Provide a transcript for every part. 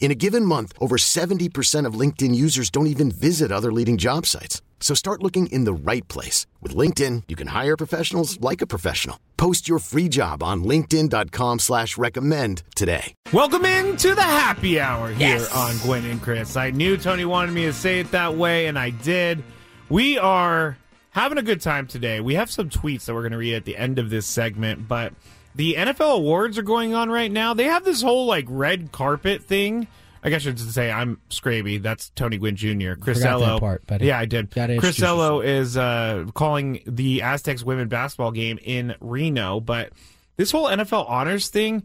In a given month, over 70% of LinkedIn users don't even visit other leading job sites. So start looking in the right place. With LinkedIn, you can hire professionals like a professional. Post your free job on linkedin.com slash recommend today. Welcome into the happy hour here Yes. on Gwynn and Chris. I knew Tony wanted me to say it that way, and I did. We are having a good time today. We have some tweets that we're going to read at the end of this segment, but the NFL awards are going on right now. They have this whole like red carpet thing. I guess I should say I'm Scraby. That's Tony Gwynn Jr. Chris Ello. part, yeah, I did. Gotta Chris Ello is uh, calling the Aztecs women basketball game in Reno, but this whole NFL honors thing.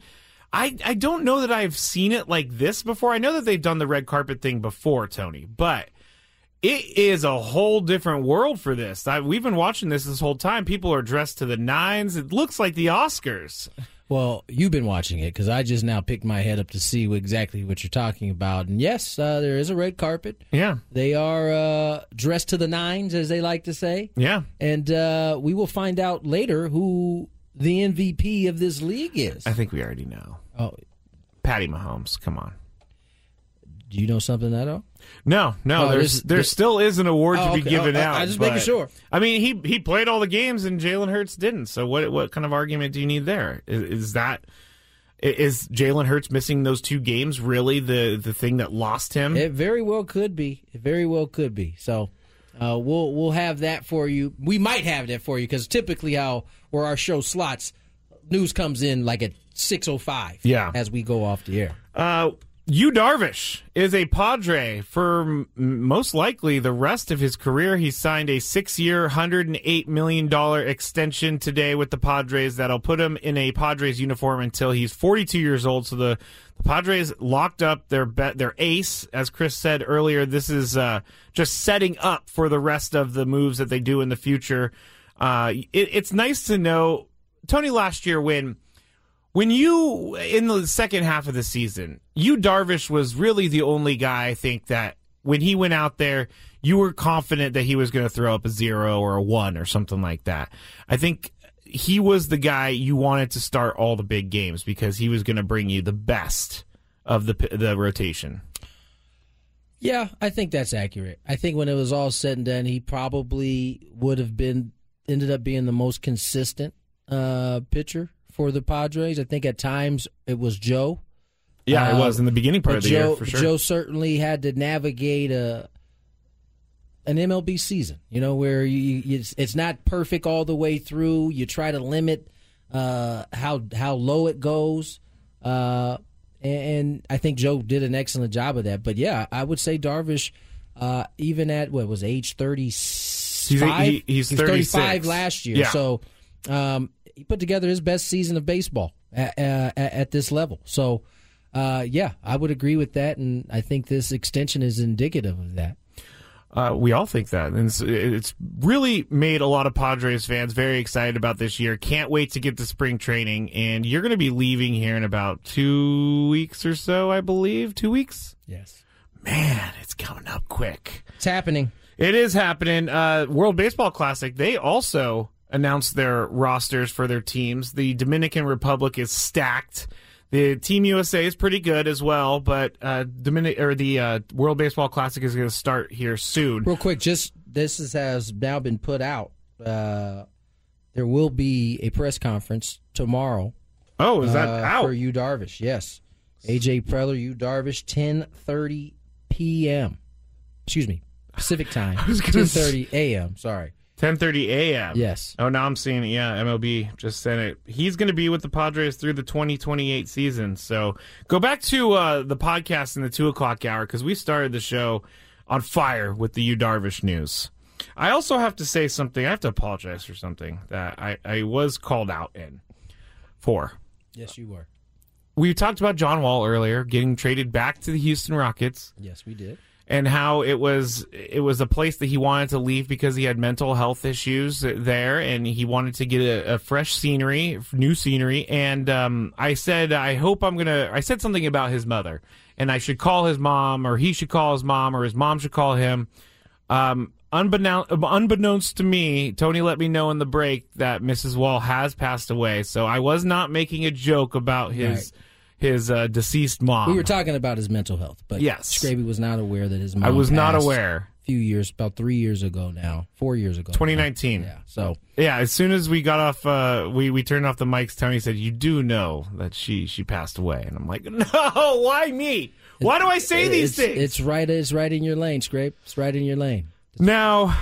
I, I don't know that I've seen it like this before. I know that they've done the red carpet thing before, Tony, but it is a whole different world for this. I, we've been watching this this whole time. People are dressed to the nines. It looks like the Oscars. Well, you've been watching it because I just now picked my head up to see exactly what you're talking about. And yes, uh, there is a red carpet. Yeah, They are uh, dressed to the nines, as they like to say. yeah. And uh, we will find out later who the MVP of this league is. I think we already know. Oh, Patty Mahomes. Come on. Do you know something, Edo? No, no. Oh, there's this- there this- still is an award Oh, to be okay. given Oh, out. I just making sure. I mean, he he played all the games and Jalen Hurts didn't. So what what kind of argument do you need there? Is, is that is Jalen Hurts missing those two games really the the thing that lost him? It very well could be. It very well could be. So uh, we'll we'll have that for you. We might have that for you because typically how where our show slots, news comes in like at six oh five. Yeah. as we go off the air. Uh, Yu Darvish is a Padre for m- most likely the rest of his career. He signed a hundred and eight million dollar extension today with the Padres that'll put him in a Padres uniform until he's forty-two years old. So the, the Padres locked up their bet, their ace, as Chris said earlier. This is uh, just setting up for the rest of the moves that they do in the future. Uh, it, it's nice to know Tony last year when when you in the second half of the season, Yu Darvish was really the only guy I think that when he went out there, you were confident that he was going to throw up a zero or a one or something like that. I think he was the guy you wanted to start all the big games because he was going to bring you the best of the the rotation. Yeah, I think that's accurate. I think when it was all said and done, he probably would have been ended up being the most consistent uh, pitcher for the Padres. I think at times it was Joe. Yeah, it Uh, was in the beginning part of the Joe, year for sure. Joe certainly had to navigate a an MLB season. You know, where you, you it's, it's not perfect all the way through. You try to limit uh, how how low it goes, uh, and, I think Joe did an excellent job of that. But yeah, I would say Darvish, uh, even at what was age thirty five, he- he's he was thirty five last year. Yeah. So um, he put together his best season of baseball at, uh, at, this level. So. Uh, yeah, I would agree with that, and I think this extension is indicative of that. Uh, we all think that. And it's, it's really made a lot of Padres fans very excited about this year. Can't wait to get to spring training. And you're going to be leaving here in about two weeks or so, I believe. Two weeks? Yes, Man, it's coming up quick. it's happening. It is happening. Uh, World Baseball Classic, they also announced their rosters for their teams. The Dominican Republic is stacked. The Team USA is pretty good as well, but uh, Dominic or the uh, World Baseball Classic is going to start here soon. Real quick, just this is, has now been put out. Uh, there will be a press conference tomorrow. Oh, is that uh, out? for you, Darvish? Yes, AJ Preller, Yu Darvish, ten thirty p.m. Excuse me, Pacific time, ten thirty a.m. Sorry, 10:30 a.m. Yes. Oh, now I'm seeing it. Yeah, MLB just sent it. He's going to be with the Padres through the 2028 season. So go back to uh, the podcast in the two o'clock hour because we started the show on fire with the Yu Darvish news. I also have to say something. I have to apologize for something that I, I was called out in for. Yes, you were. We talked about John Wall earlier getting traded back to the Houston Rockets Yes, we did. And how it was it was a place that he wanted to leave because he had mental health issues there and he wanted to get a, a fresh scenery new scenery. And um, i said i hope i'm gonna i said something about his mother and i should call his mom or he should call his mom or his mom should call him. Um, unbeknownst, unbeknownst to me tony let me know in the break that mrs wall has passed away so i was not making a joke about his his uh, deceased mom We were talking about his mental health, but Yes. Scraby was not aware that his mom i was not aware A few years, about three years ago now, four years ago. now. 2019 Yeah. So Yeah, as soon as we got off, uh, we we turned off the mics. Tony said, "You do know that she she passed away," and I'm like, "No, why me? Why do I say these it's, things?" It's right. It's right in your lane, Scrape. It's right in your lane. now,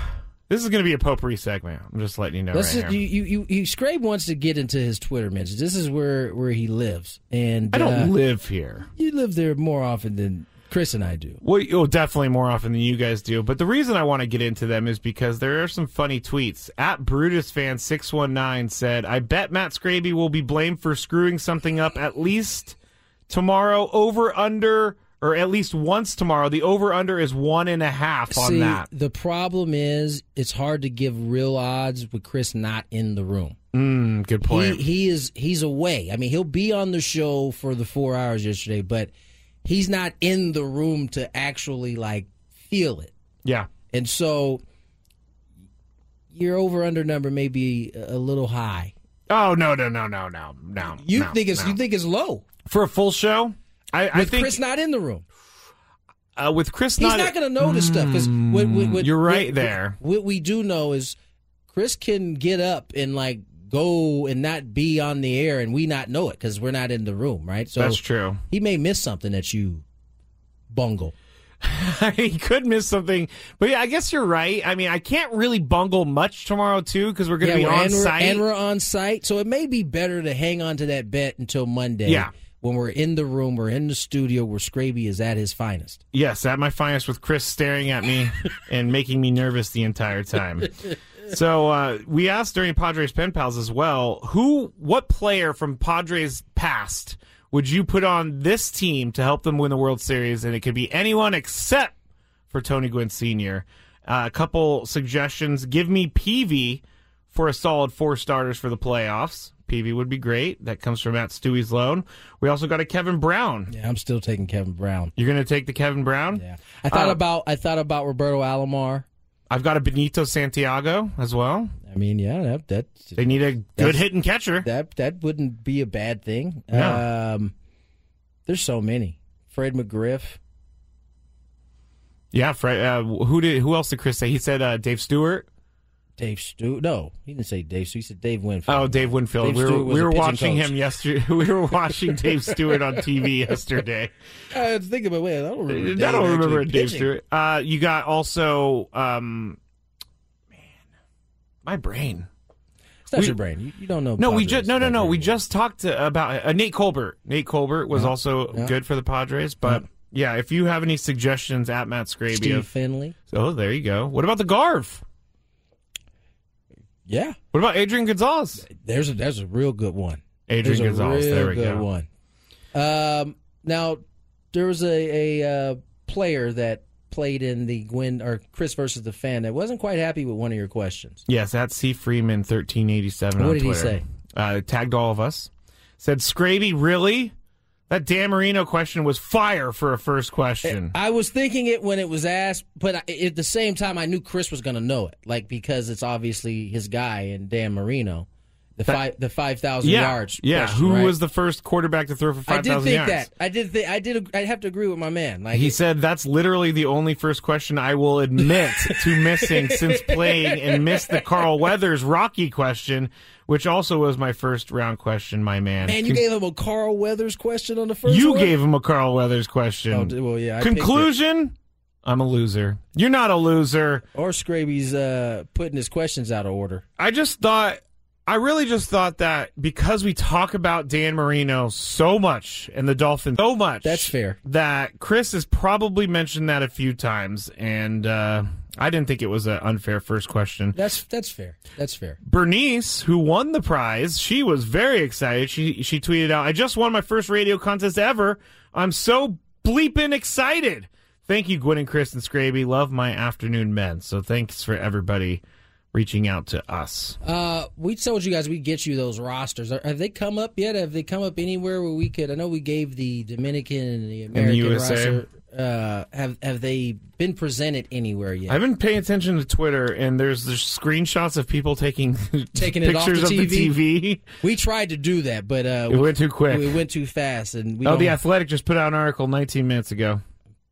this is going to be a potpourri segment. I'm just letting you know right here. you, you, you, Scrape wants to get into his Twitter mentions. This is where where he lives, and I don't uh, live here. you live there more often than Chris and I do. Well, oh, definitely more often than you guys do. But the reason I want to get into them is because there are some funny tweets. At Brutus fan six one nine said, "I bet Matt Scraby will be blamed for screwing something up at least tomorrow. Over under." Or at least once tomorrow. The over under is one and a half on See, that. the problem is it's hard to give real odds with Chris not in the room. Mm, good point. He he is he's away. I mean, he'll be on the show for the four hours yesterday, but he's not in the room to actually like feel it. yeah. And so your over under number may be a little high. Oh no no no no no no. You no, think it's no. you think it's low for a full show? I, I with think Chris not in the room. uh, with Chris He's not. not, going to know this stuff because what, what, what, You're right what- there. What we do know is Chris can get up and like go and not be on the air, and we not know it because we're not in the room, right? So That's true. He may miss something that you bungle. he could miss something, but yeah, I guess you're right. I mean, I can't really bungle much tomorrow too because we're going to be on and, site. and we're on site, so it may be better to hang on to that bet until Monday. Yeah. When we're in the room, we're in the studio where Scraby is at his finest. Yes, at my finest with Chris staring at me and making me nervous the entire time. So uh, we asked during Padres Pen Pals as well, who, what player from Padres past would you put on this team to help them win the World Series? And it could be anyone except for Tony Gwynn Sr. Uh, a couple suggestions. Give me Peavy for a solid four starters for the playoffs. Peavy would be great. That comes from Matt Stewie's loan. We also got a Kevin Brown. Yeah, I'm still taking Kevin Brown. You're going to take the Kevin Brown? Yeah, I thought Uh, about I thought about Roberto Alomar. I've got a Benito Santiago as well. I mean, yeah, that that They need a good That's- hitting catcher. that that wouldn't be a bad thing. No. Um, there's so many. Fred McGriff. Yeah, Fred, uh, who did? Who else did Chris say? He said uh, Dave Stewart. Dave Stu. No, he didn't say Dave. Stu. He said Dave Winfield. Oh, Dave Winfield. Dave we were we were watching coach. him yesterday. We were watching Dave Stewart on TV yesterday. I was thinking, but wait, I don't remember. I Dave don't remember Dave pitching. Stewart. Uh, you got also, um, man, my brain. It's not We- your brain. You, you don't know. No, we just no no no. We just talked to, about uh, Nate Colbert. Nate Colbert was Yeah. also Yeah. good for the Padres, but. Yeah, if you have any suggestions at Matt Scraby, Steve Finley. oh, there you go. What about the Garv? Yeah, What about Adrian Gonzalez? there's a there's a real good one. Adrian There's a Gonzalez. real There we good go. one. Um, now there was a a uh, player that played in the Gwynn or Chris versus the fan that wasn't quite happy with one of your questions. Yes, that's C Freeman thirteen eighty seven. What did he say? Uh, tagged all of us. Said Scraby, really? That Dan Marino question was fire for a first question. I was thinking it when it was asked, but at the same time, I knew Chris was going to know it, like because it's obviously his guy and Dan Marino, the five the five thousand yeah, yards. yeah. question, Who right? was the first quarterback to throw for five thousand yards? I did think yards? that. I did. Th- I did. I have to agree with my man. Like He it- said that's literally the only first question I will admit to missing since playing and missed the Carl Weathers Rocky question, which also was my first round question, my man. man, you gave him a Carl Weathers question on the first. You one? gave him a Carl Weathers question. Oh, well, yeah. I. Conclusion: I'm a loser. You're not a loser. Or Scraby's uh, putting his questions out of order. I just thought, I really just thought that because we talk about Dan Marino so much and the Dolphins so much. That's fair. That Chris has probably mentioned that a few times. And uh, I didn't think it was an unfair first question. That's that's fair. That's fair. Bernice, who won the prize, she was very excited. She she tweeted out, "I just won my first radio contest ever. I'm so bleeping excited." Thank you, Gwynn and Chris and Scraby. Love my afternoon men. So thanks for everybody reaching out to us. Uh, we told you guys we'd get you those rosters. Are, have they come up yet? Have they come up anywhere where we could? I know we gave the Dominican and the American USA. roster. Uh, have have they been presented anywhere yet? I've been paying attention to Twitter, and there's there's screenshots of people taking Taking it off pictures the of the TV. we tried to do that, but uh, It went too quick. We went too fast, and we Oh, the Athletic just put out an article 19 minutes ago,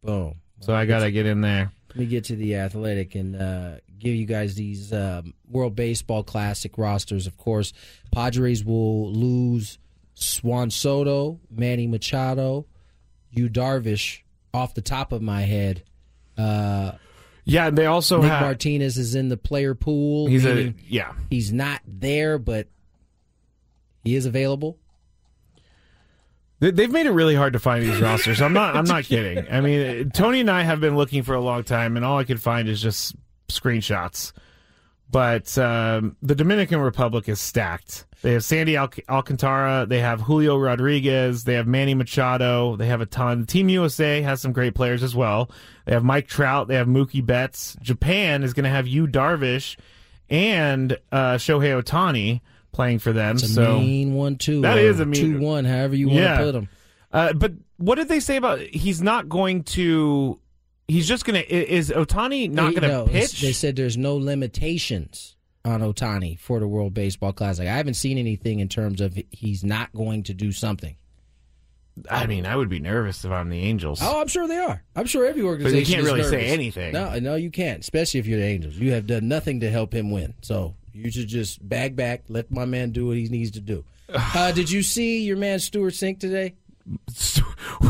boom. so I gotta get in there. Let me get to the athletic and uh, give you guys these um, World Baseball Classic rosters. Of course, Padres will lose Juan Soto, Manny Machado, Yu Darvish. Off the top of my head, uh, Yeah, and they also Nick have. Martinez is in the player pool. he's a yeah. he's not there, but he is available. They- They've made it really hard to find these rosters. I'm not. I'm not kidding. I mean, Tony and I have been looking for a long time, and all I could find is just screenshots. But um, the Dominican Republic is stacked. They have Sandy Al- Alcantara. They have Julio Rodriguez. They have Manny Machado. They have a ton. Team USA has some great players as well. They have Mike Trout. They have Mookie Betts. Japan is going to have Yu Darvish and uh, Shohei Ohtani playing for them. A so mean one too. That is a mean- two one. However you want Yeah. to put them. Uh, but what did they say about he's not going to? He's just going to. Is Ohtani not going to No, pitch? They said there's no limitations on Ohtani for the World Baseball Classic. I haven't seen anything in terms of he's not going to do something. I mean, I would be nervous if I'm the Angels. Oh, I'm sure they are. I'm sure every but organization. they can't really say anything. No, no, you can't. Especially if you're the Angels. You have done nothing to help him win. So you should just bag back, let my man do what he needs to do. Uh, did you see your man Stewart Cink today?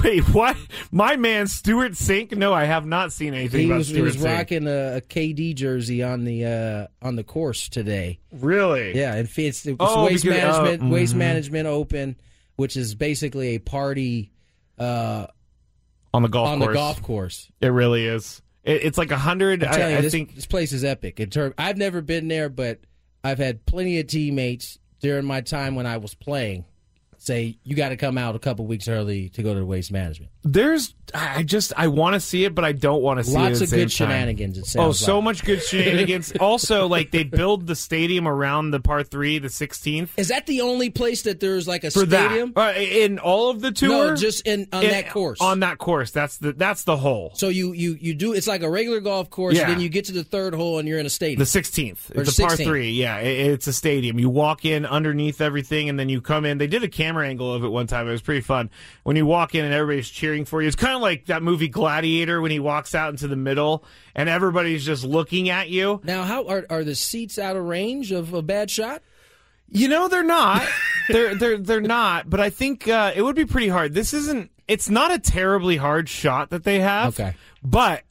Wait, what? My man Stewart Cink? No, I have not seen anything He about was, he was Cink. rocking a, a KD jersey on the uh, on the course today. Really? Yeah, and it's, it's Oh, waste because- oh, management, waste mhm. management open, which is basically a party uh, On the golf on course. the golf course. It really is. It, it's like a hundred. I, you, I this, think. this place is epic. In term, I've never been there, but I've had plenty of teammates during my time when I was playing say you got to come out a couple weeks early to go to the waste management. There's. I just. I want to see it, but I don't want to see it. Lots of good shenanigans. It Oh, sounds so like. much good shenanigans. also, like they build the stadium around the par three, the 16th. Is that the only place that there's like a for stadium? that uh, in all of the tour. No, just in on In- that course. On that course, that's the that's the hole. so you you you do it's like a regular golf course. Yeah. Then you get to the third hole and you're in a stadium. The sixteenth. Or It's a par three. Yeah, it- it's a stadium. You walk in underneath everything, and then you come in. They did a camera angle of it one time. It was pretty fun. When you walk in and everybody's cheering for you, it's kind of like that movie Gladiator when he walks out into the middle and everybody's just looking at you. Now, how are are the seats out of range of a bad shot? You know they're not. they're they're they're not. But I think uh, it would be pretty hard. This isn't. It's not a terribly hard shot that they have. Okay. But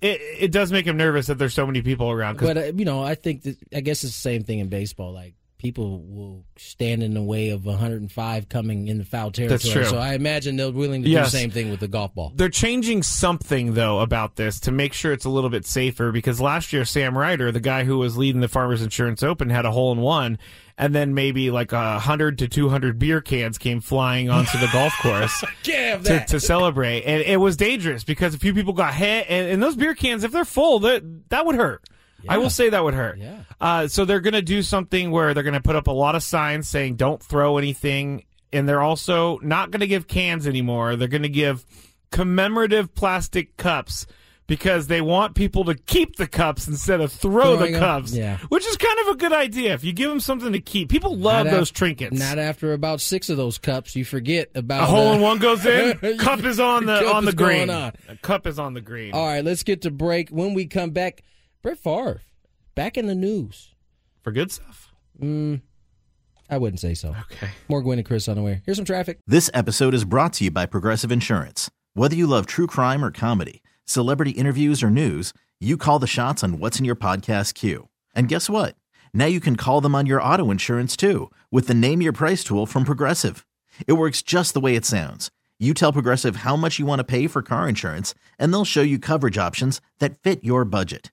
it it does make him nervous that there's so many people around. But uh, you know, I think that I guess it's the same thing in baseball. Like people will stand in the way of 105 coming in the foul territory. That's true. So I imagine they're willing to Yes. do the same thing with the golf ball. they're changing something though about this to make sure it's a little bit safer because last year Sam Ryder, the guy who was leading the Farmers Insurance Open, had a hole in one, and then maybe like a hundred to two hundred beer cans came flying onto the golf course. To, to celebrate, and it was dangerous because a few people got hit, and, and those beer cans, if they're full, that that would hurt. I will say that would hurt. Yeah. Uh, so they're going to do something where they're going to put up a lot of signs saying "Don't throw anything," and they're also not going to give cans anymore. They're going to give commemorative plastic cups because they want people to keep the cups instead of throw Throwing the cups. Yeah. which is kind of a good idea. If you give them something to keep, people love Not af- those trinkets. Not after about six of those cups, you forget about A hole uh, in one goes in. cup is on the on the green. on. A cup is on the green. All right, let's get to break. When we come back, Brett Favre back in the news. For good stuff. Mm, I wouldn't say so. Okay. More Gwynn and Chris on the way. Here's some traffic. This episode is brought to you by Progressive Insurance. Whether you love true crime or comedy, celebrity interviews, or news, you call the shots on what's in your podcast queue. And guess what? Now you can call them on your auto insurance too with the Name Your Price tool from Progressive. It works just the way it sounds. You tell Progressive how much you want to pay for car insurance, and they'll show you coverage options that fit your budget.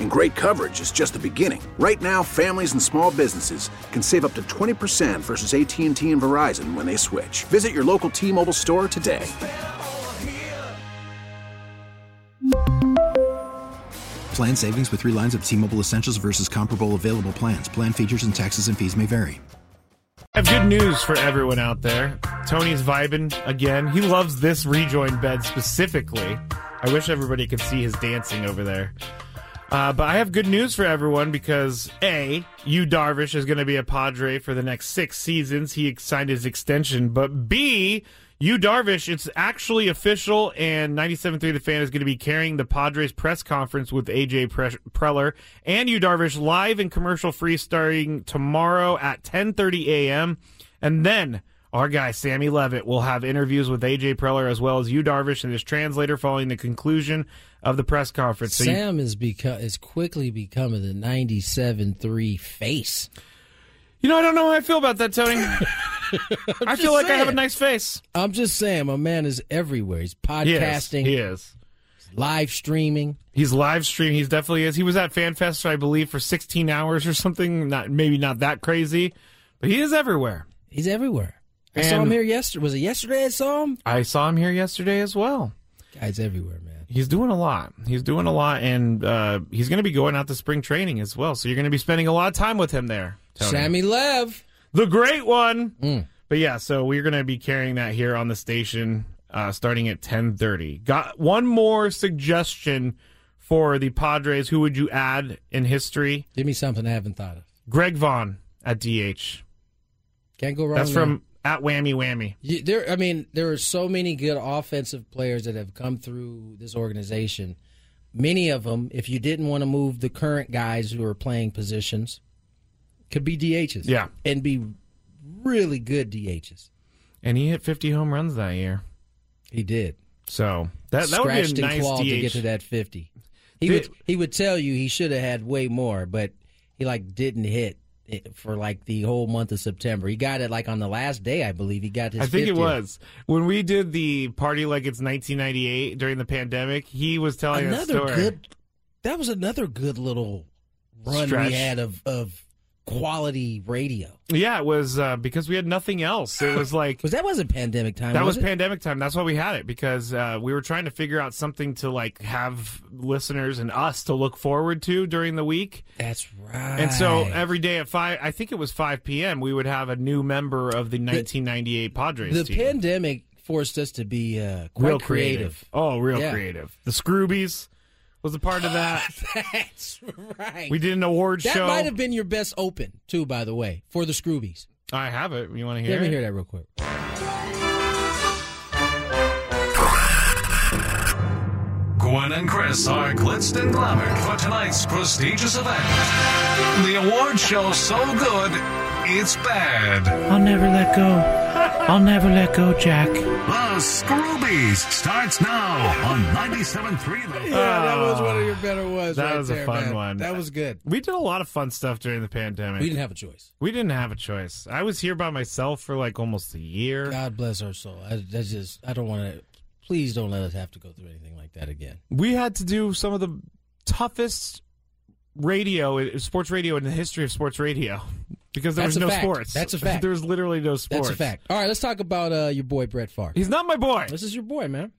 And great coverage is just the beginning. Right now, families and small businesses can save up to 20% versus AT&T and Verizon when they switch. Visit your local T-Mobile store today. Plan savings with three lines of T-Mobile Essentials versus comparable available plans. Plan features and taxes and fees may vary. I have good news for everyone out there. Tony's vibing again. He loves this rejoin bed specifically. I wish everybody could see his dancing over there. Uh, but I have good news for everyone because A, Yu Darvish is going to be a Padre for the next six seasons. He signed his extension. But B, Yu Darvish, it's actually official, and 97.3 The Fan is going to be carrying the Padres press conference with AJ Pre- Preller and Yu Darvish live and commercial free starting tomorrow at 10.30 a.m. And then our guy Sammy Levitt will have interviews with AJ Preller as well as Yu Darvish and his translator following the conclusion of the press conference. So Sam you, is become is quickly becoming the 97-3 face. You know, I don't know how I feel about that, Tony. I feel like saying. I have a nice face. I'm just saying, my man is everywhere. He's podcasting. He is. He is. Live streaming. He's live streaming. He's definitely is. He was at FanFest, I believe, for 16 hours or something. Not maybe not that crazy, but he is everywhere. He's everywhere. I and saw him here yesterday. Was it yesterday I saw him? I saw him here yesterday as well. Guy's everywhere, man. He's doing a lot. He's doing a lot, and uh, he's going to be going out to spring training as well. So you're going to be spending a lot of time with him there. Tony. Sammy Lev, the great one. Mm. But yeah, so we're going to be carrying that here on the station uh, starting at 10:30. Got one more suggestion for the Padres. Who would you add in history? Give me something I haven't thought of. Greg Vaughn at DH. Can't go wrong. That's from at whammy whammy. You, there, I mean, there are so many good offensive players that have come through this organization. Many of them, if you didn't want to move the current guys who are playing positions, could be DHs. Yeah, and be really good DHs. And he hit 50 home runs that year. He did. So that that would be a nice DH. to get to that 50. He would he would tell you he should have had way more, but he like didn't hit for like the whole month of September. He got it like on the last day, I believe. He got his. I think 50th. it was when we did the party like it's 1998 during the pandemic. He was telling another story. good. That was another good little run Stretch. we had of of quality radio. Yeah, it was uh, because we had nothing else. It was like was that wasn't pandemic time. That was, was pandemic time. That's why we had it because uh, we were trying to figure out something to like have listeners and us to look forward to during the week. That's right. And so every day at five, I think it was five p.m. We would have a new member of the 1998 Padres. The team. pandemic forced us to be uh, quite real creative. creative. Oh, real yeah. creative. The Scroobies was a part of that. That's right. We did an award that show. That might have been your best open, too, by the way, for the Scroobies. I have it. You want to hear Let it? Let me hear that real quick. Gwynn and Chris are glitzed and glamored for tonight's prestigious event. The award show so good, it's bad. I'll never let go. I'll never let go, Jack. The Scroobies starts now on 97.3. Yeah, that was one of your better ones. That right was there, a fun man. one. That was good. We did a lot of fun stuff during the pandemic. We didn't have a choice. We didn't have a choice. I was here by myself for like almost a year. God bless our soul. I, that's just, I don't want to, please don't let us have to go through anything like that again. We had to do some of the toughest radio, sports radio in the history of sports radio. because there That's was no fact. sports. That's a fact. there was literally no sports. That's a fact. All right, let's talk about uh, your boy Brett Favre. He's not my boy. This is your boy, man.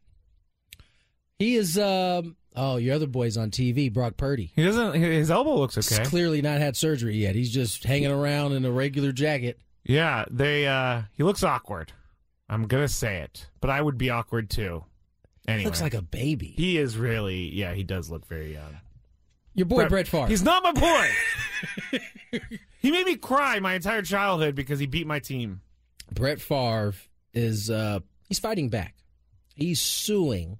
He is. Um, oh, your other boy's on TV, Brock Purdy. He doesn't. His elbow looks okay. He's clearly not had surgery yet. He's just hanging around in a regular jacket. Yeah, they. uh He looks awkward. I'm gonna say it, but I would be awkward too. Anyway, Looks like a baby. he is really. Yeah, he does look very young. Your boy Brett Favre. He's not my boy. he made me cry my entire childhood because he beat my team. Brett Favre is uh, he's fighting back. He's suing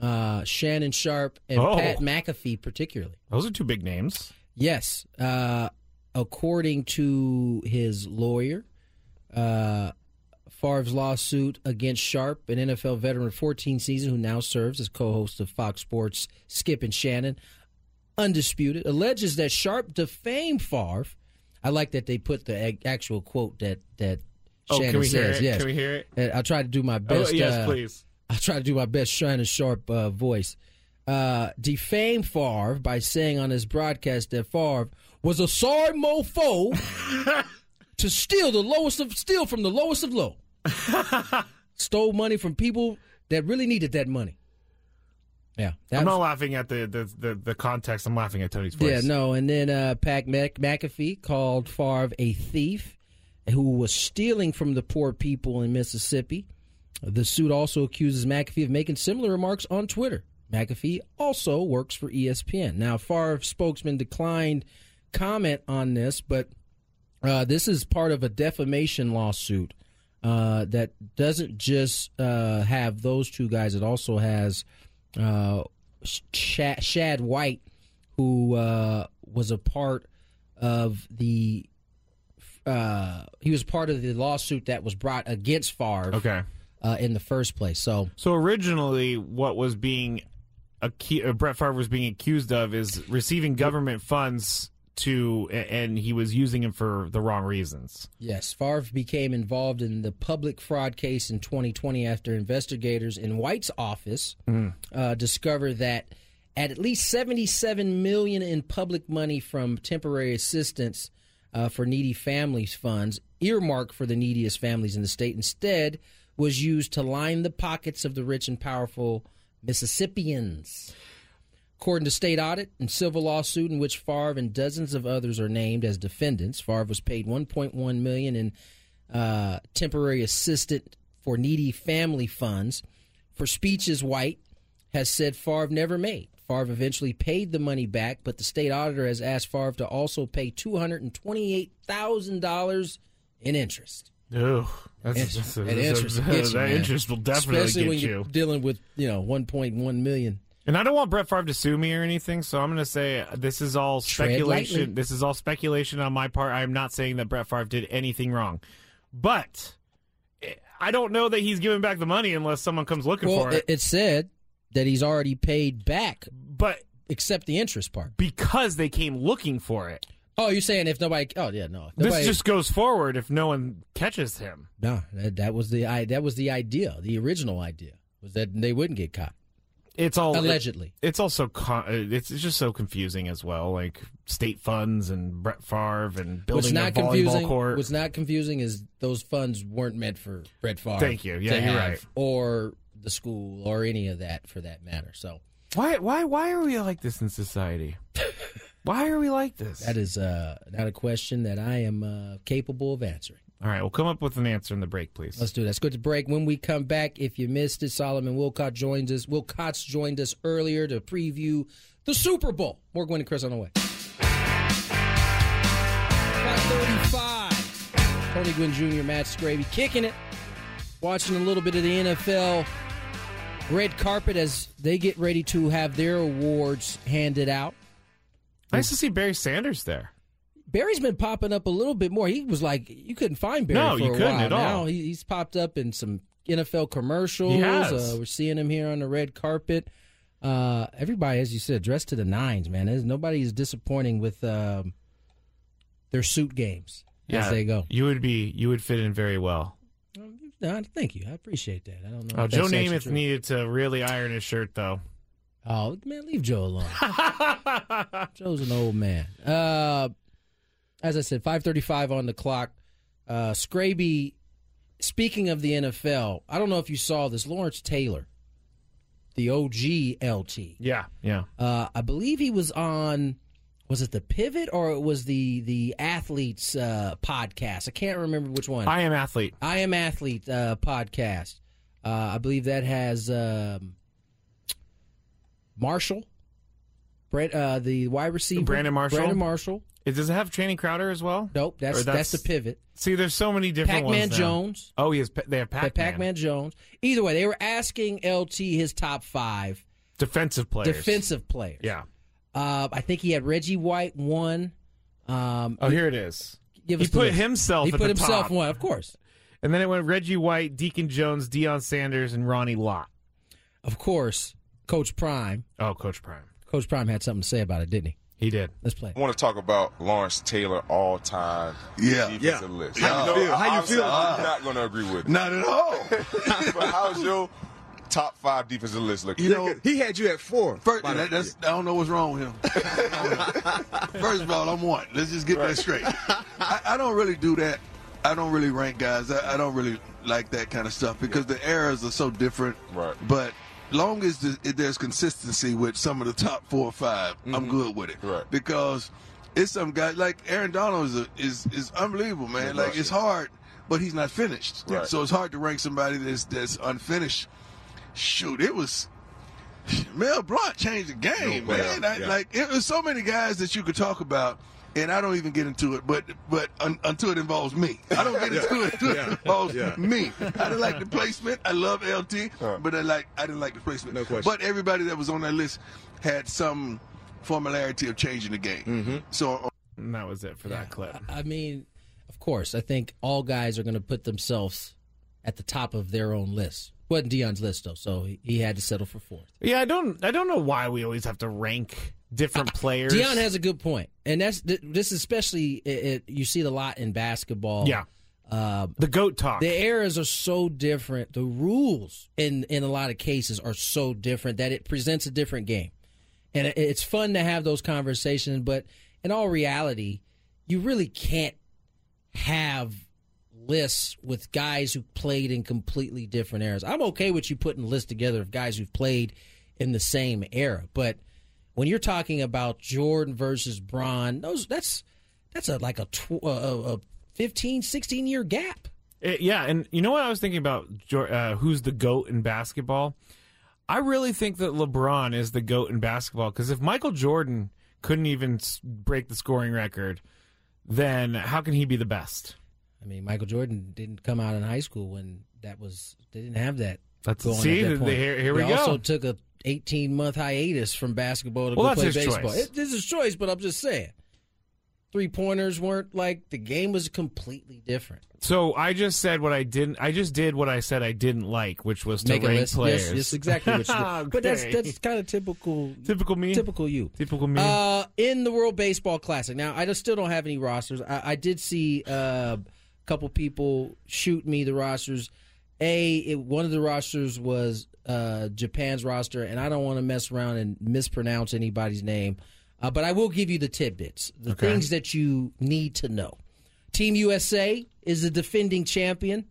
uh, Shannon Sharpe and Oh. Pat McAfee particularly. Those are two big names. Yes, uh, according to his lawyer, uh, Favre's lawsuit against Sharpe, an NFL veteran of 14 seasons who now serves as co-host of Fox Sports Skip and Shannon, undisputed, alleges that Sharpe defamed Favre. I like that they put the actual quote that that Oh, Shannon can we says. hear it? Yes, Can we hear it? And I'll try to do my Oh, best. yes, uh, please. I'll try to do my best Shannon Sharpe uh, voice. Uh, defame Favre by saying on his broadcast that Favre was a sorry mofo to steal the lowest of steal from the lowest of low. Stole money from people that really needed that money. Yeah, I'm not laughing at the, the, the, the context. I'm laughing at Tony's voice. yeah, no. And then uh, Pat Mc- McAfee called Favre a thief who was stealing from the poor people in Mississippi. The suit also accuses McAfee of making similar remarks on Twitter. McAfee also works for ESPN. Now, Favre spokesman declined comment on this, but uh, this is part of a defamation lawsuit uh, that doesn't just uh, have those two guys. It also has uh, Shad, Shad White, who uh, was a part of the. Uh, he was part of the lawsuit that was brought against Favre Okay. uh, in the first place. So So originally, what was being acu- uh, Brett Favre was being accused of is receiving government funds to, and he was using them for the wrong reasons. Yes, Favre became involved in the public fraud case in 2020 after investigators in White's office uh, discovered that at at least 77 million in public money from temporary assistance uh, for needy families funds earmarked for the neediest families in the state instead was used to line the pockets of the rich and powerful Mississippians. According to state audit and civil lawsuit in which Favre and dozens of others are named as defendants, Favre was paid 1.1 million in uh, temporary assistant for needy family funds for speeches White has said Favre never made. Favre eventually paid the money back, but the state auditor has asked Favre to also pay two hundred and twenty-eight thousand dollars in interest. Ugh, that's, Interest- that's- that's- interest that, you, man. interest will definitely especially get when you. you're dealing with you know one point one million. And I don't want Brett Favre to sue me or anything, so I'm going to say this is all speculation. This is all speculation on my part. I'm not saying that Brett Favre did anything wrong, but eh, I don't know that he's giving back the money unless someone comes looking Well, for it, it. said that he's already paid back, But except the interest part. because they came looking for it, Oh, you're saying if nobody? Oh, yeah, no. If this just goes forward if no one catches him. no. That, that was the I, that was the idea. The original idea was that they wouldn't get caught. It's all Allegedly. it's also con- it's it's just so confusing as well, like state funds and Brett Favre and building What's not a volleyball confusing? court. What's not confusing is those funds weren't meant for Brett Favre. Thank you. Yeah, you're have, right. Or the school, or any of that for that matter. So Why why why are we like this in society? why are we like this? that is uh, not a question that I am uh, capable of answering. All right, we'll come up with an answer in the break, please. Let's do that. Let's go to break. When we come back, if you missed it, Solomon Wilcots joins us. Wilcots joined us earlier to preview the Super Bowl. More Gwynn and Chris on the way. 535. Tony Gwynn Jr., Matt Scraby kicking it. Watching a little bit of the NFL red carpet as they get ready to have their awards handed out. nice to see Barry Sanders there. Barry's been popping up a little bit more. He was like you couldn't find Barry No, for you a couldn't while. at all. Now he, he's popped up in some NFL commercials. Uh, we're seeing him here on the red carpet. Uh, everybody, as you said, dressed to the nines, man. There's, nobody is disappointing with um, their suit games as they go. You would be you would fit in very well. No, thank you. I appreciate that. I don't know. Oh, Joe Namath true. needed to really iron his shirt though. Oh man, leave Joe alone. Joe's an old man. Uh, as I said, 5:35 on the clock. Uh, Scraby. Speaking of the NFL, I don't know if you saw this. Lawrence Taylor, the OG LT. Yeah, yeah. Uh, I believe he was on. Was it the Pivot or it was the the athletes uh, podcast? I can't remember which one. I am athlete. I am athlete uh, podcast. Uh, I believe that has um, Marshall, Brett, uh, the wide receiver, Brandon Marshall? Brandon Marshall. It, does it have Channing Crowder as well? Nope, that's Or that's, the Pivot. See, there's so many different Pac-Man ones. Jones. Oh, he has. They have Pac-Man. Pac-Man Jones. Either way, they were asking LT his top five Defensive players. defensive players. Yeah. Uh, I think he had Reggie White one. Um, Oh, here it is. give He put list. himself. He put himself top. one, of course. and then it went Reggie White, Deacon Jones, Deion Sanders, and Ronnie Lott. Of course, Coach Prime. Oh, Coach Prime. Coach Prime had something to say about it, didn't he? He did. Let's play. I want to talk about Lawrence Taylor all time Yeah. defensive list. How you know, feel? How you feel? I'm not going to agree with it. Not at all. but how's your top five defensive list looking? You know, He had you at four. first, By that, that's, I don't know what's wrong with him. first of all, I'm one. Let's just get that straight. I, I don't really do that. I don't really rank guys. I, I don't really like that kind of stuff because the eras are so different. Right. But long as the, there's consistency with some of the top four or 5 i I'm good with it. Mm-hmm. Right. Because it's some guy like Aaron Donald is a, is is unbelievable, man. Yeah, like it's hard, but he's not finished. Right. So it's hard to rank somebody that's that's unfinished. Shoot, it was. Mel Blount changed the game, No man. doubt, I, yeah. Like it was so many guys that you could talk about, and I don't even get into it. But but un, until it involves me, I don't get into it until it involves Yeah. me. I didn't like the placement. I love LT, but I like I didn't like the placement. No question. But everybody that was on that list had some formularity of changing the game. Mm-hmm. So And that was it for that clip. I mean, of course, I think all guys are going to put themselves at the top of their own list. Wasn't Deion's list though, so he, he had to settle for fourth. Yeah, I don't. I don't know why we always have to rank different players. Deion has a good point, and that's this especially it, it, you see it a lot in basketball. Yeah. Uh, the goat talk. the eras are so different. The rules in in a lot of cases are so different that it presents a different game, and it, it's fun to have those conversations. But in all reality, you really can't have lists with guys who played in completely different eras. I'm okay with you putting lists together of guys who've played in the same era, but when you're talking about Jordan versus Braun, those that's that's a like a, tw- a, a 15, 16 year gap. Uh, yeah, and you know what I was thinking about? Uh, who's the goat in basketball? I really think that LeBron is the goat in basketball because if Michael Jordan couldn't even break the scoring record, then how can he be the best? I mean, Michael Jordan didn't come out in high school when that was they didn't have that. Let's going see. at that the- the- point. here, here he we go. also took a 18 month hiatus from basketball to Well, go play baseball. It, this is his choice, but I'm just saying, three pointers weren't like the game was completely different. So I just said what I didn't. I just did what I said I didn't like, which was to Make rank list. players. Yes, yes, exactly what you did. But that's that's kind of typical. typical me. Typical you. Typical me. Uh, in the World Baseball Classic. Now, I just still don't have any rosters. I, I did see uh, a couple people shoot me the rosters. A, it, one of the rosters was uh, Japan's roster, and I don't want to mess around and mispronounce anybody's name, uh, but I will give you the tidbits, the Okay. things that you need to know. Team USA is the defending champion.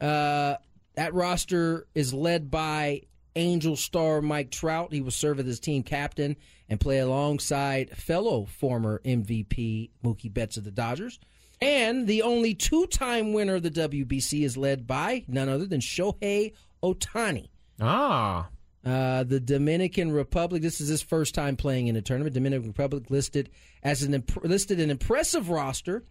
Uh, that roster is led by Angel star Mike Trout. He will serve as his team captain and play alongside fellow former MVP Mookie Betts of the Dodgers. And the only two time winner of the WBC is led by none other than Shohei Ohtani. ah, Uh, the Dominican Republic. This is his first time playing in a tournament. Dominican Republic listed as an imp- listed an impressive roster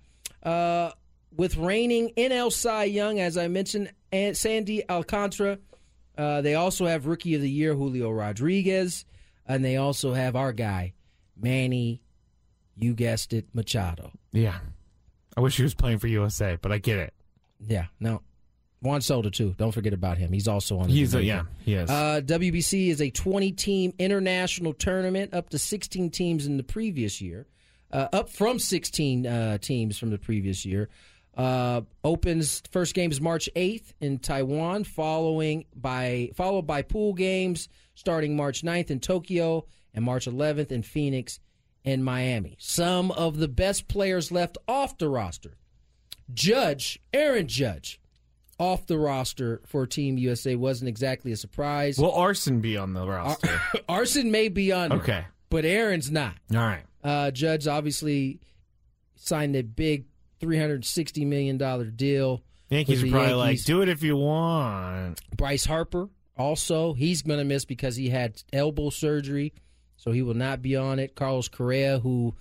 uh, with reigning NL Cy Young, as I mentioned, and Sandy Alcantara. Uh, they also have Rookie of the Year Julio Rodriguez, and they also have our guy Manny. You guessed it, Machado. yeah. I wish he was playing for USA, but I get it. Yeah, no. Juan Soto too. Don't forget about him. He's also on. The He's a, yeah, he is. Uh, WBC is a 20 team international tournament, up to 16 teams in the previous year, uh, up from 16 uh, teams from the previous year. Uh, opens first game is March 8th in Taiwan, following by followed by pool games starting March 9th in Tokyo and March 11th in Phoenix, in Miami. Some of the best players left off the roster. Judge, Aaron Judge, off the roster for Team USA wasn't exactly a surprise. Will Arson be on the roster? Arson may be on okay. but Aaron's not. All right. Uh, Judge obviously signed a big $360 million deal. Yankees are probably like, do it if you want. Bryce Harper also, he's going to miss because he had elbow surgery, so he will not be on it. Carlos Correa, who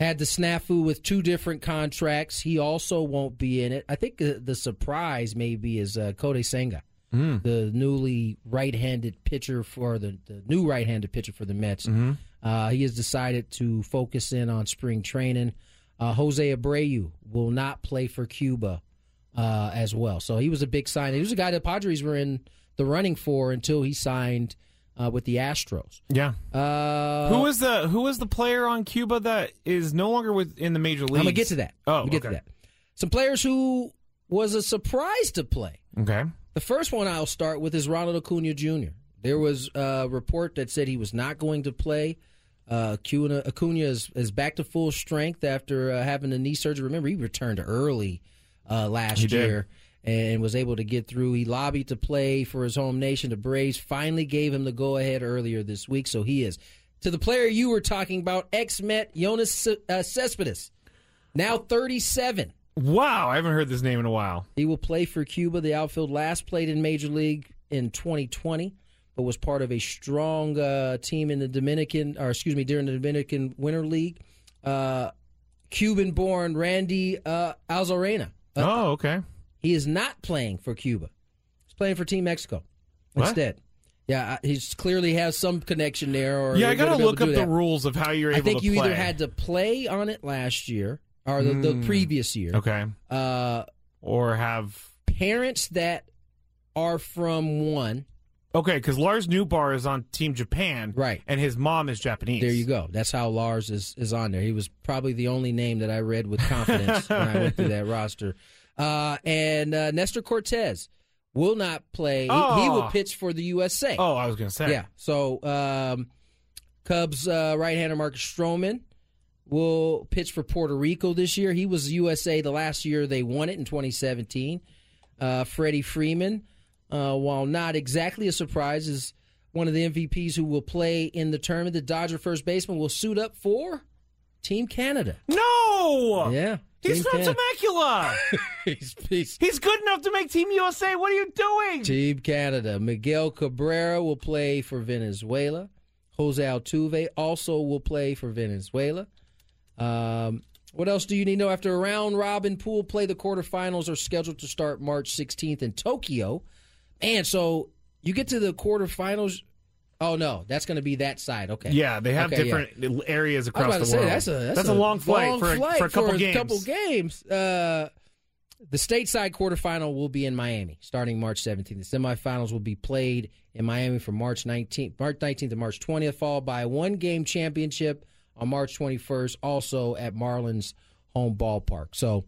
had the snafu with two different contracts, he also won't be in it. I think the, the surprise maybe is uh, Kodai Senga, the newly right-handed pitcher for the, the new right-handed pitcher for the Mets. Uh, he has decided to focus in on spring training. Uh, Jose Abreu will not play for Cuba uh, as well. So he was a big sign. He was a guy that Padres were in the running for until he signed uh, with the Astros. Yeah. Uh, who is the who is the player on Cuba that is no longer with in the major leagues? I'm gonna get to that. Oh, get okay. to that. Some players who was a surprise to play. Okay. The first one I'll start with is Ronald Acuna Jr. There was a report that said he was not going to play. Uh, Acuna, Acuna is, is back to full strength after uh, having a knee surgery. Remember, he returned early uh, last He year and was able to get through. He lobbied to play for his home nation. The Braves finally gave him the go ahead earlier this week, so he is. To the player you were talking about, ex Met Yoenis uh, Cespedes, now 37. Wow, I haven't heard this name in a while. He will play for Cuba. The outfield last played in Major League in 2020, but was part of a strong uh, team in the Dominican, or excuse me, during the Dominican Winter League. Uh, Cuban-born Randy uh, Arozarena. Oh, okay. He is not playing for Cuba. He's playing for Team Mexico What? instead. Yeah, he clearly has some connection there. Or Yeah, I gotta gonna be able look up do the rules of how you're able. I think you play. either had to play on it last year or the, the Mm. previous year. okay, Uh, or have parents that are from one. okay because Lars Nootbaar is on Team Japan, Right. and his mom is Japanese. There you go. That's how Lars is, is on there. He was probably the only name that I read with confidence when I went through that roster. Uh, and uh, Nestor Cortes will not play. He, he will Oh. pitch for the USA. Oh, I was gonna say. Yeah. So um, Cubs uh, right-hander Marcus Stroman will pitch for Puerto Rico this year. He was USA the last year they won it in 2017. Uh, Freddie Freeman, uh, while not exactly a surprise, is one of the MVPs who will play in the tournament. The Dodger first baseman will suit up for Team Canada. No. Yeah. He's Team from Canada. Temecula. he's, he's He's good enough to make Team USA. What are you doing? Team Canada. Miguel Cabrera will play for Venezuela. Jose Altuve also will play for Venezuela. Um, what else do you need to know? After a round robin pool play, the quarterfinals are scheduled to start March 16th in Tokyo. And so you get to the quarterfinals. Oh, no, that's going to be that side. Okay. Yeah, they have Okay, yeah. different areas I was across the to say world. that's a that's, a, long flight, long for, a, flight for a couple games. couple games. Uh, the stateside quarterfinal will be in Miami starting March 17th. The semifinals will be played in Miami from March 19th, March 19th to March 20th, followed by a one-game championship on March 21st, also at Marlins home ballpark. So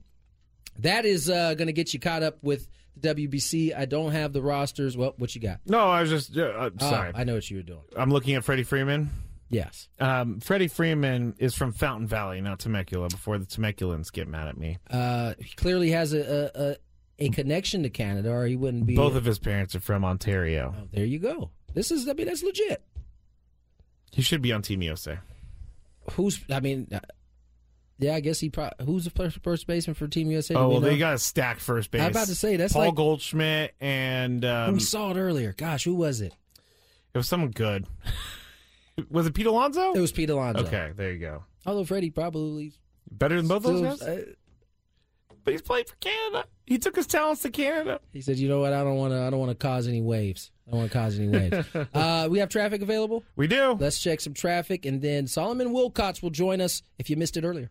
that is uh, going to get you caught up with the WBC. I don't have the rosters. Well, what you got? No, I was just uh, uh, Oh, sorry. I know what you were doing. I'm looking at Freddie Freeman. Yes. Um, Freddie Freeman is from Fountain Valley, not Temecula. Before the Temeculans get mad at me, Uh, he clearly has a, a, a, a connection to Canada, or he wouldn't be. both of his parents are from Ontario. Oh, there you go. This is, I mean, that's legit. He should be on Team USA. Who's, I mean, yeah, I guess he probably, who's the first, first baseman for Team USA? Oh well, know? they got a stacked first base. I was about to say, that's Paul like- Goldschmidt and um, we saw it earlier. Gosh, who was it? it was someone good. was it Pete Alonso? It was Pete Alonso. Okay, there you go. Although Freddie probably Better than both still, those guys. uh, But he's played for Canada. He took his talents to Canada. he said, "You know what? I don't want to. I don't want to cause any waves. I don't want to cause any waves." uh, we have traffic available. We do. Let's check some traffic, and then Solomon Wilcots will join us if you missed it earlier.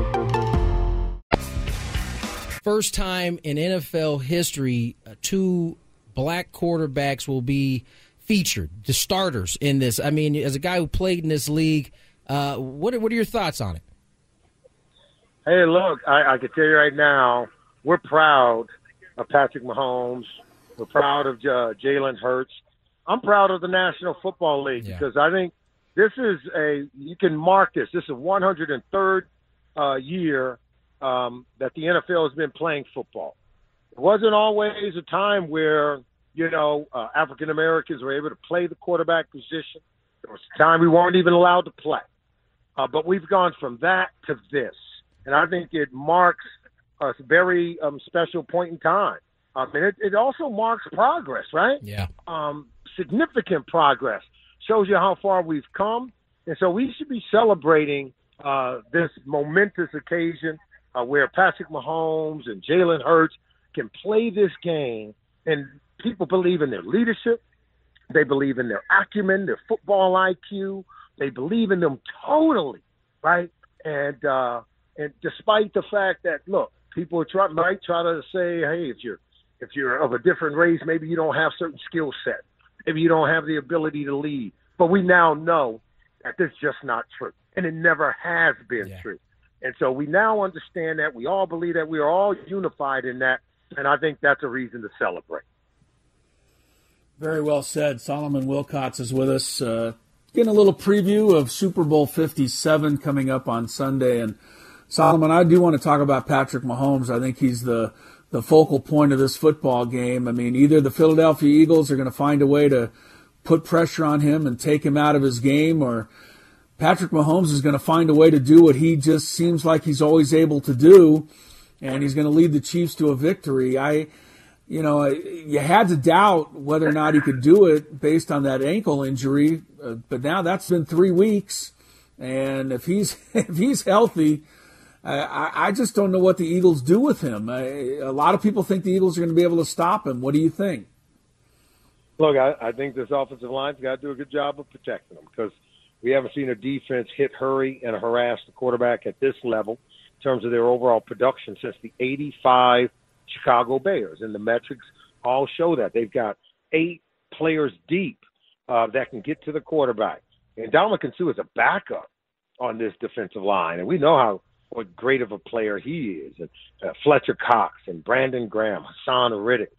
First time in NFL history, uh, two black quarterbacks will be featured, the starters in this. I mean, as a guy who played in this league, uh, what, are, what are your thoughts on it? Hey, look, I, I can tell you right now, we're proud of Patrick Mahomes. We're proud of uh, Jalen Hurts. I'm proud of the National Football League Yeah. because I think this is a you can mark this. This is 103rd uh, year um, that the NFL has been playing football. It wasn't always a time where you know uh, African Americans were able to play the quarterback position. There was a time we weren't even allowed to play. Uh, but we've gone from that to this, and I think it marks a very um, special point in time. I mean, it, it also marks progress, right? Yeah. Um, significant progress shows you how far we've come, and so we should be celebrating uh, this momentous occasion uh, where Patrick Mahomes and Jalen Hurts can play this game, and people believe in their leadership, they believe in their acumen, their football IQ, they believe in them totally, right? And uh, and despite the fact that look, people try, might try to say, hey, if you're if you're of a different race, maybe you don't have certain skill set, maybe you don't have the ability to lead. But we now know that this is just not true, and it never has been true. And so we now understand that we all believe that we are all unified in that, and I think that's a reason to celebrate. Very well said. Solomon Wilcots is with us. Uh, getting a little preview of Super Bowl 57 coming up on Sunday. And Solomon, I do want to talk about Patrick Mahomes. I think he's the, the focal point of this football game. I mean, either the Philadelphia Eagles are going to find a way to put pressure on him and take him out of his game, or Patrick Mahomes is going to find a way to do what he just seems like he's always able to do, and he's going to lead the Chiefs to a victory. I, you know, you had to doubt whether or not he could do it based on that ankle injury, uh, but now that's been three weeks, and if he's if he's healthy, I, I just don't know what the Eagles do with him. I, a lot of people think the Eagles are going to be able to stop him. What do you think? Look, I, I think this offensive line's got to do a good job of protecting him because we haven't seen a defense hit, hurry, and harass the quarterback at this level in terms of their overall production since the 85 Chicago Bears. And the metrics all show that. They've got eight players deep uh, that can get to the quarterback. And Ndamukong Suh is a backup on this defensive line. And we know how what great of a player he is. And uh, Fletcher Cox and Brandon Graham, Haason Reddick,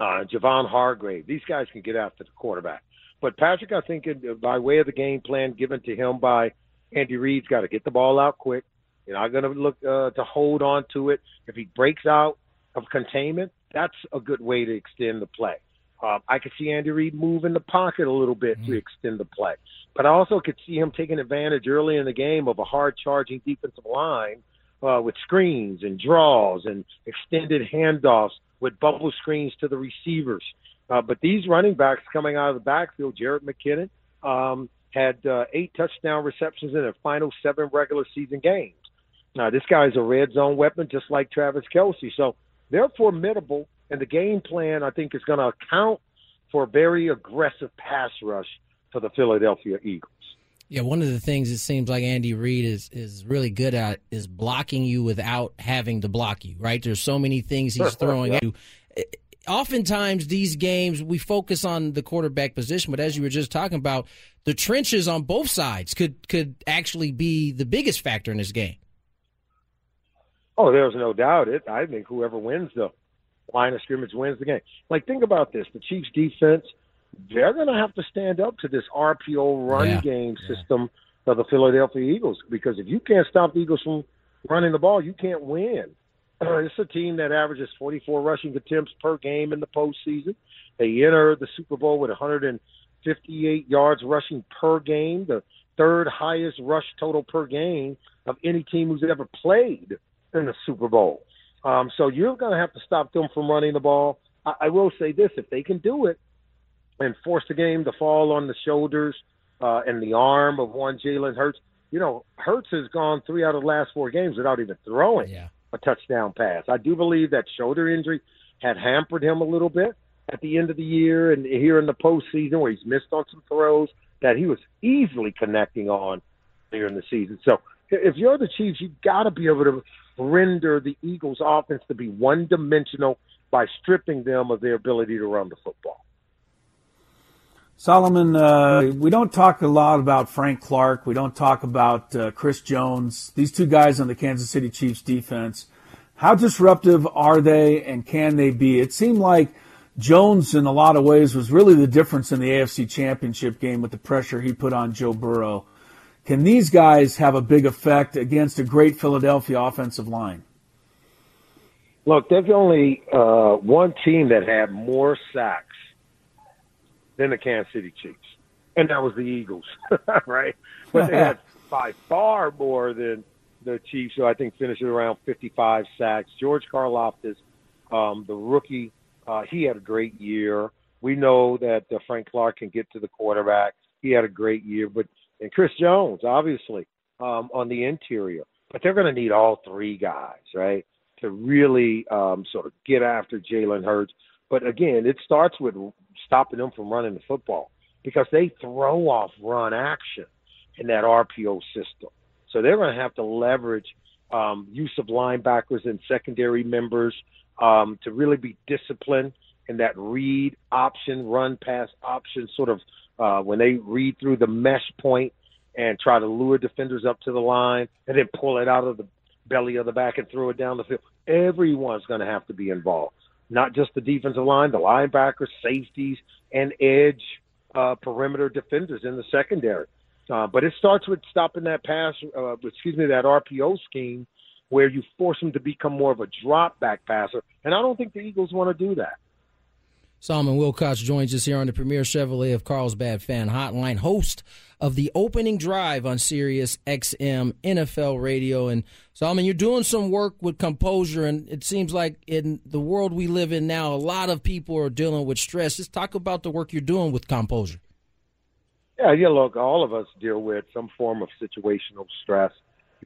uh, Javon Hargrave. These guys can get after the quarterback. But Patrick, I think, by way of the game plan given to him by Andy Reid's got to get the ball out quick. You're not going to look uh, to hold on to it. If he breaks out of containment, that's a good way to extend the play. Uh, I could see Andy Reid move in the pocket a little bit to extend the play. But I also could see him taking advantage early in the game of a hard charging defensive line uh, with screens and draws and extended handoffs with bubble screens to the receivers. Uh, but these running backs coming out of the backfield, Jerick McKinnon, um, had uh, eight touchdown receptions in their final seven regular season games. Now, this guy is a red zone weapon, just like Travis Kelce. So they're formidable, and the game plan, I think, is going to account for a very aggressive pass rush for the Philadelphia Eagles. Yeah, one of the things it seems like Andy Reid is is really good at is blocking you without having to block you. Right? There's so many things he's throwing at you. Oftentimes, these games we focus on the quarterback position, but as you were just talking about, the trenches on both sides could could actually be the biggest factor in this game. Oh, there's no doubt it. I think whoever wins the line of scrimmage wins the game. Like, think about this: the Chiefs' defense, they're going to have to stand up to this RPO run Yeah. game system of the Philadelphia Eagles because if you can't stop the Eagles from running the ball, you can't win. It's a team that averages 44 rushing attempts per game in the postseason. They enter the Super Bowl with 158 yards rushing per game. The third highest rush total per game of any team who's ever played in the Super Bowl. Um, so you're going to have to stop them from running the ball. I, I will say this: if they can do it and force the game to fall on the shoulders uh, and the arm of one Jalen Hurts, you know, Hurts has gone three out of the last four games without even throwing yeah. A touchdown pass. I do believe that shoulder injury had hampered him a little bit at the end of the year and here in the postseason where he's missed on some throws that he was easily connecting on here in the season. So if you're the Chiefs, you've got to be able to render the Eagles' offense to be one dimensional by stripping them of their ability to run the football. Solomon, uh, we don't talk a lot about Frank Clark. We don't talk about uh, Chris Jones. These two guys on the Kansas City Chiefs defense. How disruptive are they and can they be? It seemed like Jones, in a lot of ways, was really the difference in the AFC Championship game with the pressure he put on Joe Burrow. Can these guys have a big effect against a great Philadelphia offensive line? Look, there's only uh, one team that had more sacks than the Kansas City Chiefs, and that was the Eagles, right? But they had by far more than the Chiefs, who I think finished around 55 sacks. George Karlaftis, um, the rookie, uh, he had a great year. We know that uh, Frank Clark can get to the quarterback. He had a great year, but and Chris Jones, obviously, um, on the interior. But they're going to need all three guys, right, to really um, sort of get after Jalen Hurts. But again, it starts with stopping them from running the football because they throw off run action in that RPO system. So they're going to have to leverage um, use of linebackers and secondary members um, to really be disciplined in that read option, run pass option, sort of uh, when they read through the mesh point and try to lure defenders up to the line and then pull it out of the belly of the back and throw it down the field. Everyone's going to have to be involved, not just the defensive line, the linebackers, safeties, and edge uh, perimeter defenders in the secondary. Uh, but it starts with stopping that pass, uh, excuse me, that RPO scheme where you force them to become more of a drop back passer. And I don't think the Eagles want to do that. Solomon Wilcots joins us here on the Premier Chevrolet of Carlsbad Fan Hotline, host of the opening drive on Sirius XM NFL Radio. And Solomon, you're doing some work with composure, and it seems like in the world we live in now, a lot of people are dealing with stress. Just talk about the work you're doing with composure. Yeah, yeah. Look, all of us deal with some form of situational stress.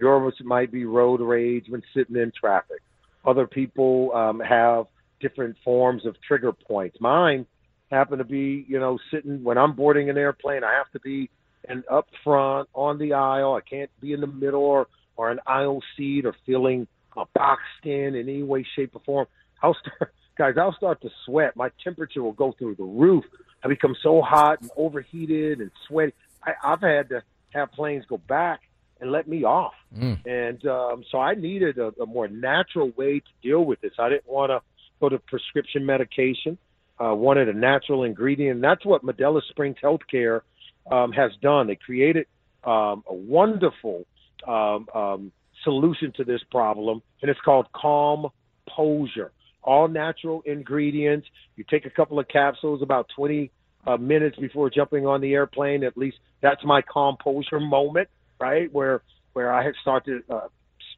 Yours might be road rage when sitting in traffic. Other people um, have different forms of trigger points. Mine happen to be, you know, sitting when I'm boarding an airplane, I have to be and up front on the aisle. I can't be in the middle or, or an aisle seat or feeling uh, boxed in in any way, shape, or form. I'll start, guys, I'll start to sweat. My temperature will go through the roof. I become so hot and overheated and sweaty. I, I've had to have planes go back and let me off. Mm. And um, so I needed a, a more natural way to deal with this. I didn't want to go to prescription medication. Uh, wanted a natural ingredient. And that's what Medela Springs Healthcare um, has done. They created um, a wonderful um, um, solution to this problem, and it's called Calm Posure. All natural ingredients. You take a couple of capsules about 20 uh, minutes before jumping on the airplane. At least that's my calm composure moment, right? Where where I had started uh,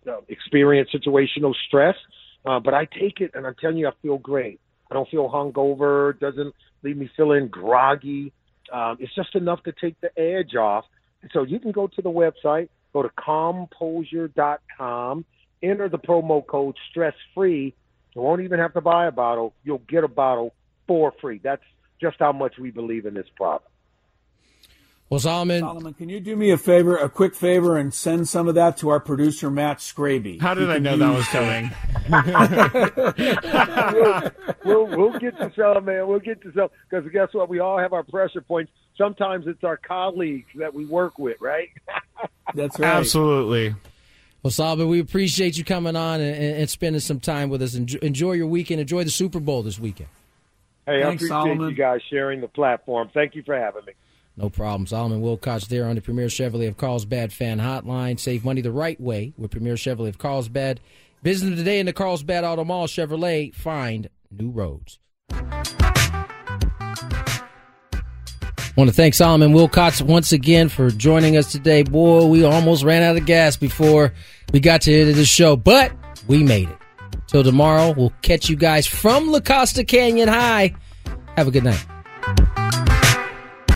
uh, experience situational stress. Uh, but I take it, and I'm telling you, I feel great. I don't feel hungover. Doesn't leave me feeling groggy. Um, it's just enough to take the edge off. So you can go to the website, go to composure.com, enter the promo code stress free. You won't even have to buy a bottle. You'll get a bottle for free. That's just how much we believe in this product. Well, Solomon, Solomon, can you do me a favor, a quick favor, and send some of that to our producer Matt Scraby? How did I know that was coming? we'll, we'll, we'll get to some, man. We'll get to some because guess what? We all have our pressure points. Sometimes it's our colleagues that we work with, right? That's right. Absolutely. Well, Solomon, we appreciate you coming on and, and spending some time with us. Enjoy, enjoy your weekend. Enjoy the Super Bowl this weekend. Hey, Thanks, I appreciate Solomon. you guys sharing the platform. Thank you for having me. No problem. Solomon Wilcots there on the Premier Chevrolet of Carlsbad fan hotline. Save money the right way with Premier Chevrolet of Carlsbad. Visit them today in the Carlsbad Auto Mall. Chevrolet, find new roads. I want to thank Solomon Wilcots once again for joining us today. Boy, we almost ran out of gas before we got to the end of the show, but we made it. Till tomorrow, we'll catch you guys from La Costa Canyon High. Have a good night.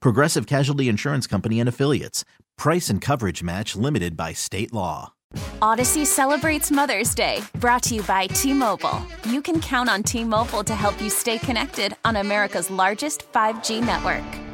Progressive Casualty Insurance Company and Affiliates. Price and coverage match limited by state law. Odyssey celebrates Mother's Day, brought to you by T Mobile. You can count on T Mobile to help you stay connected on America's largest 5G network.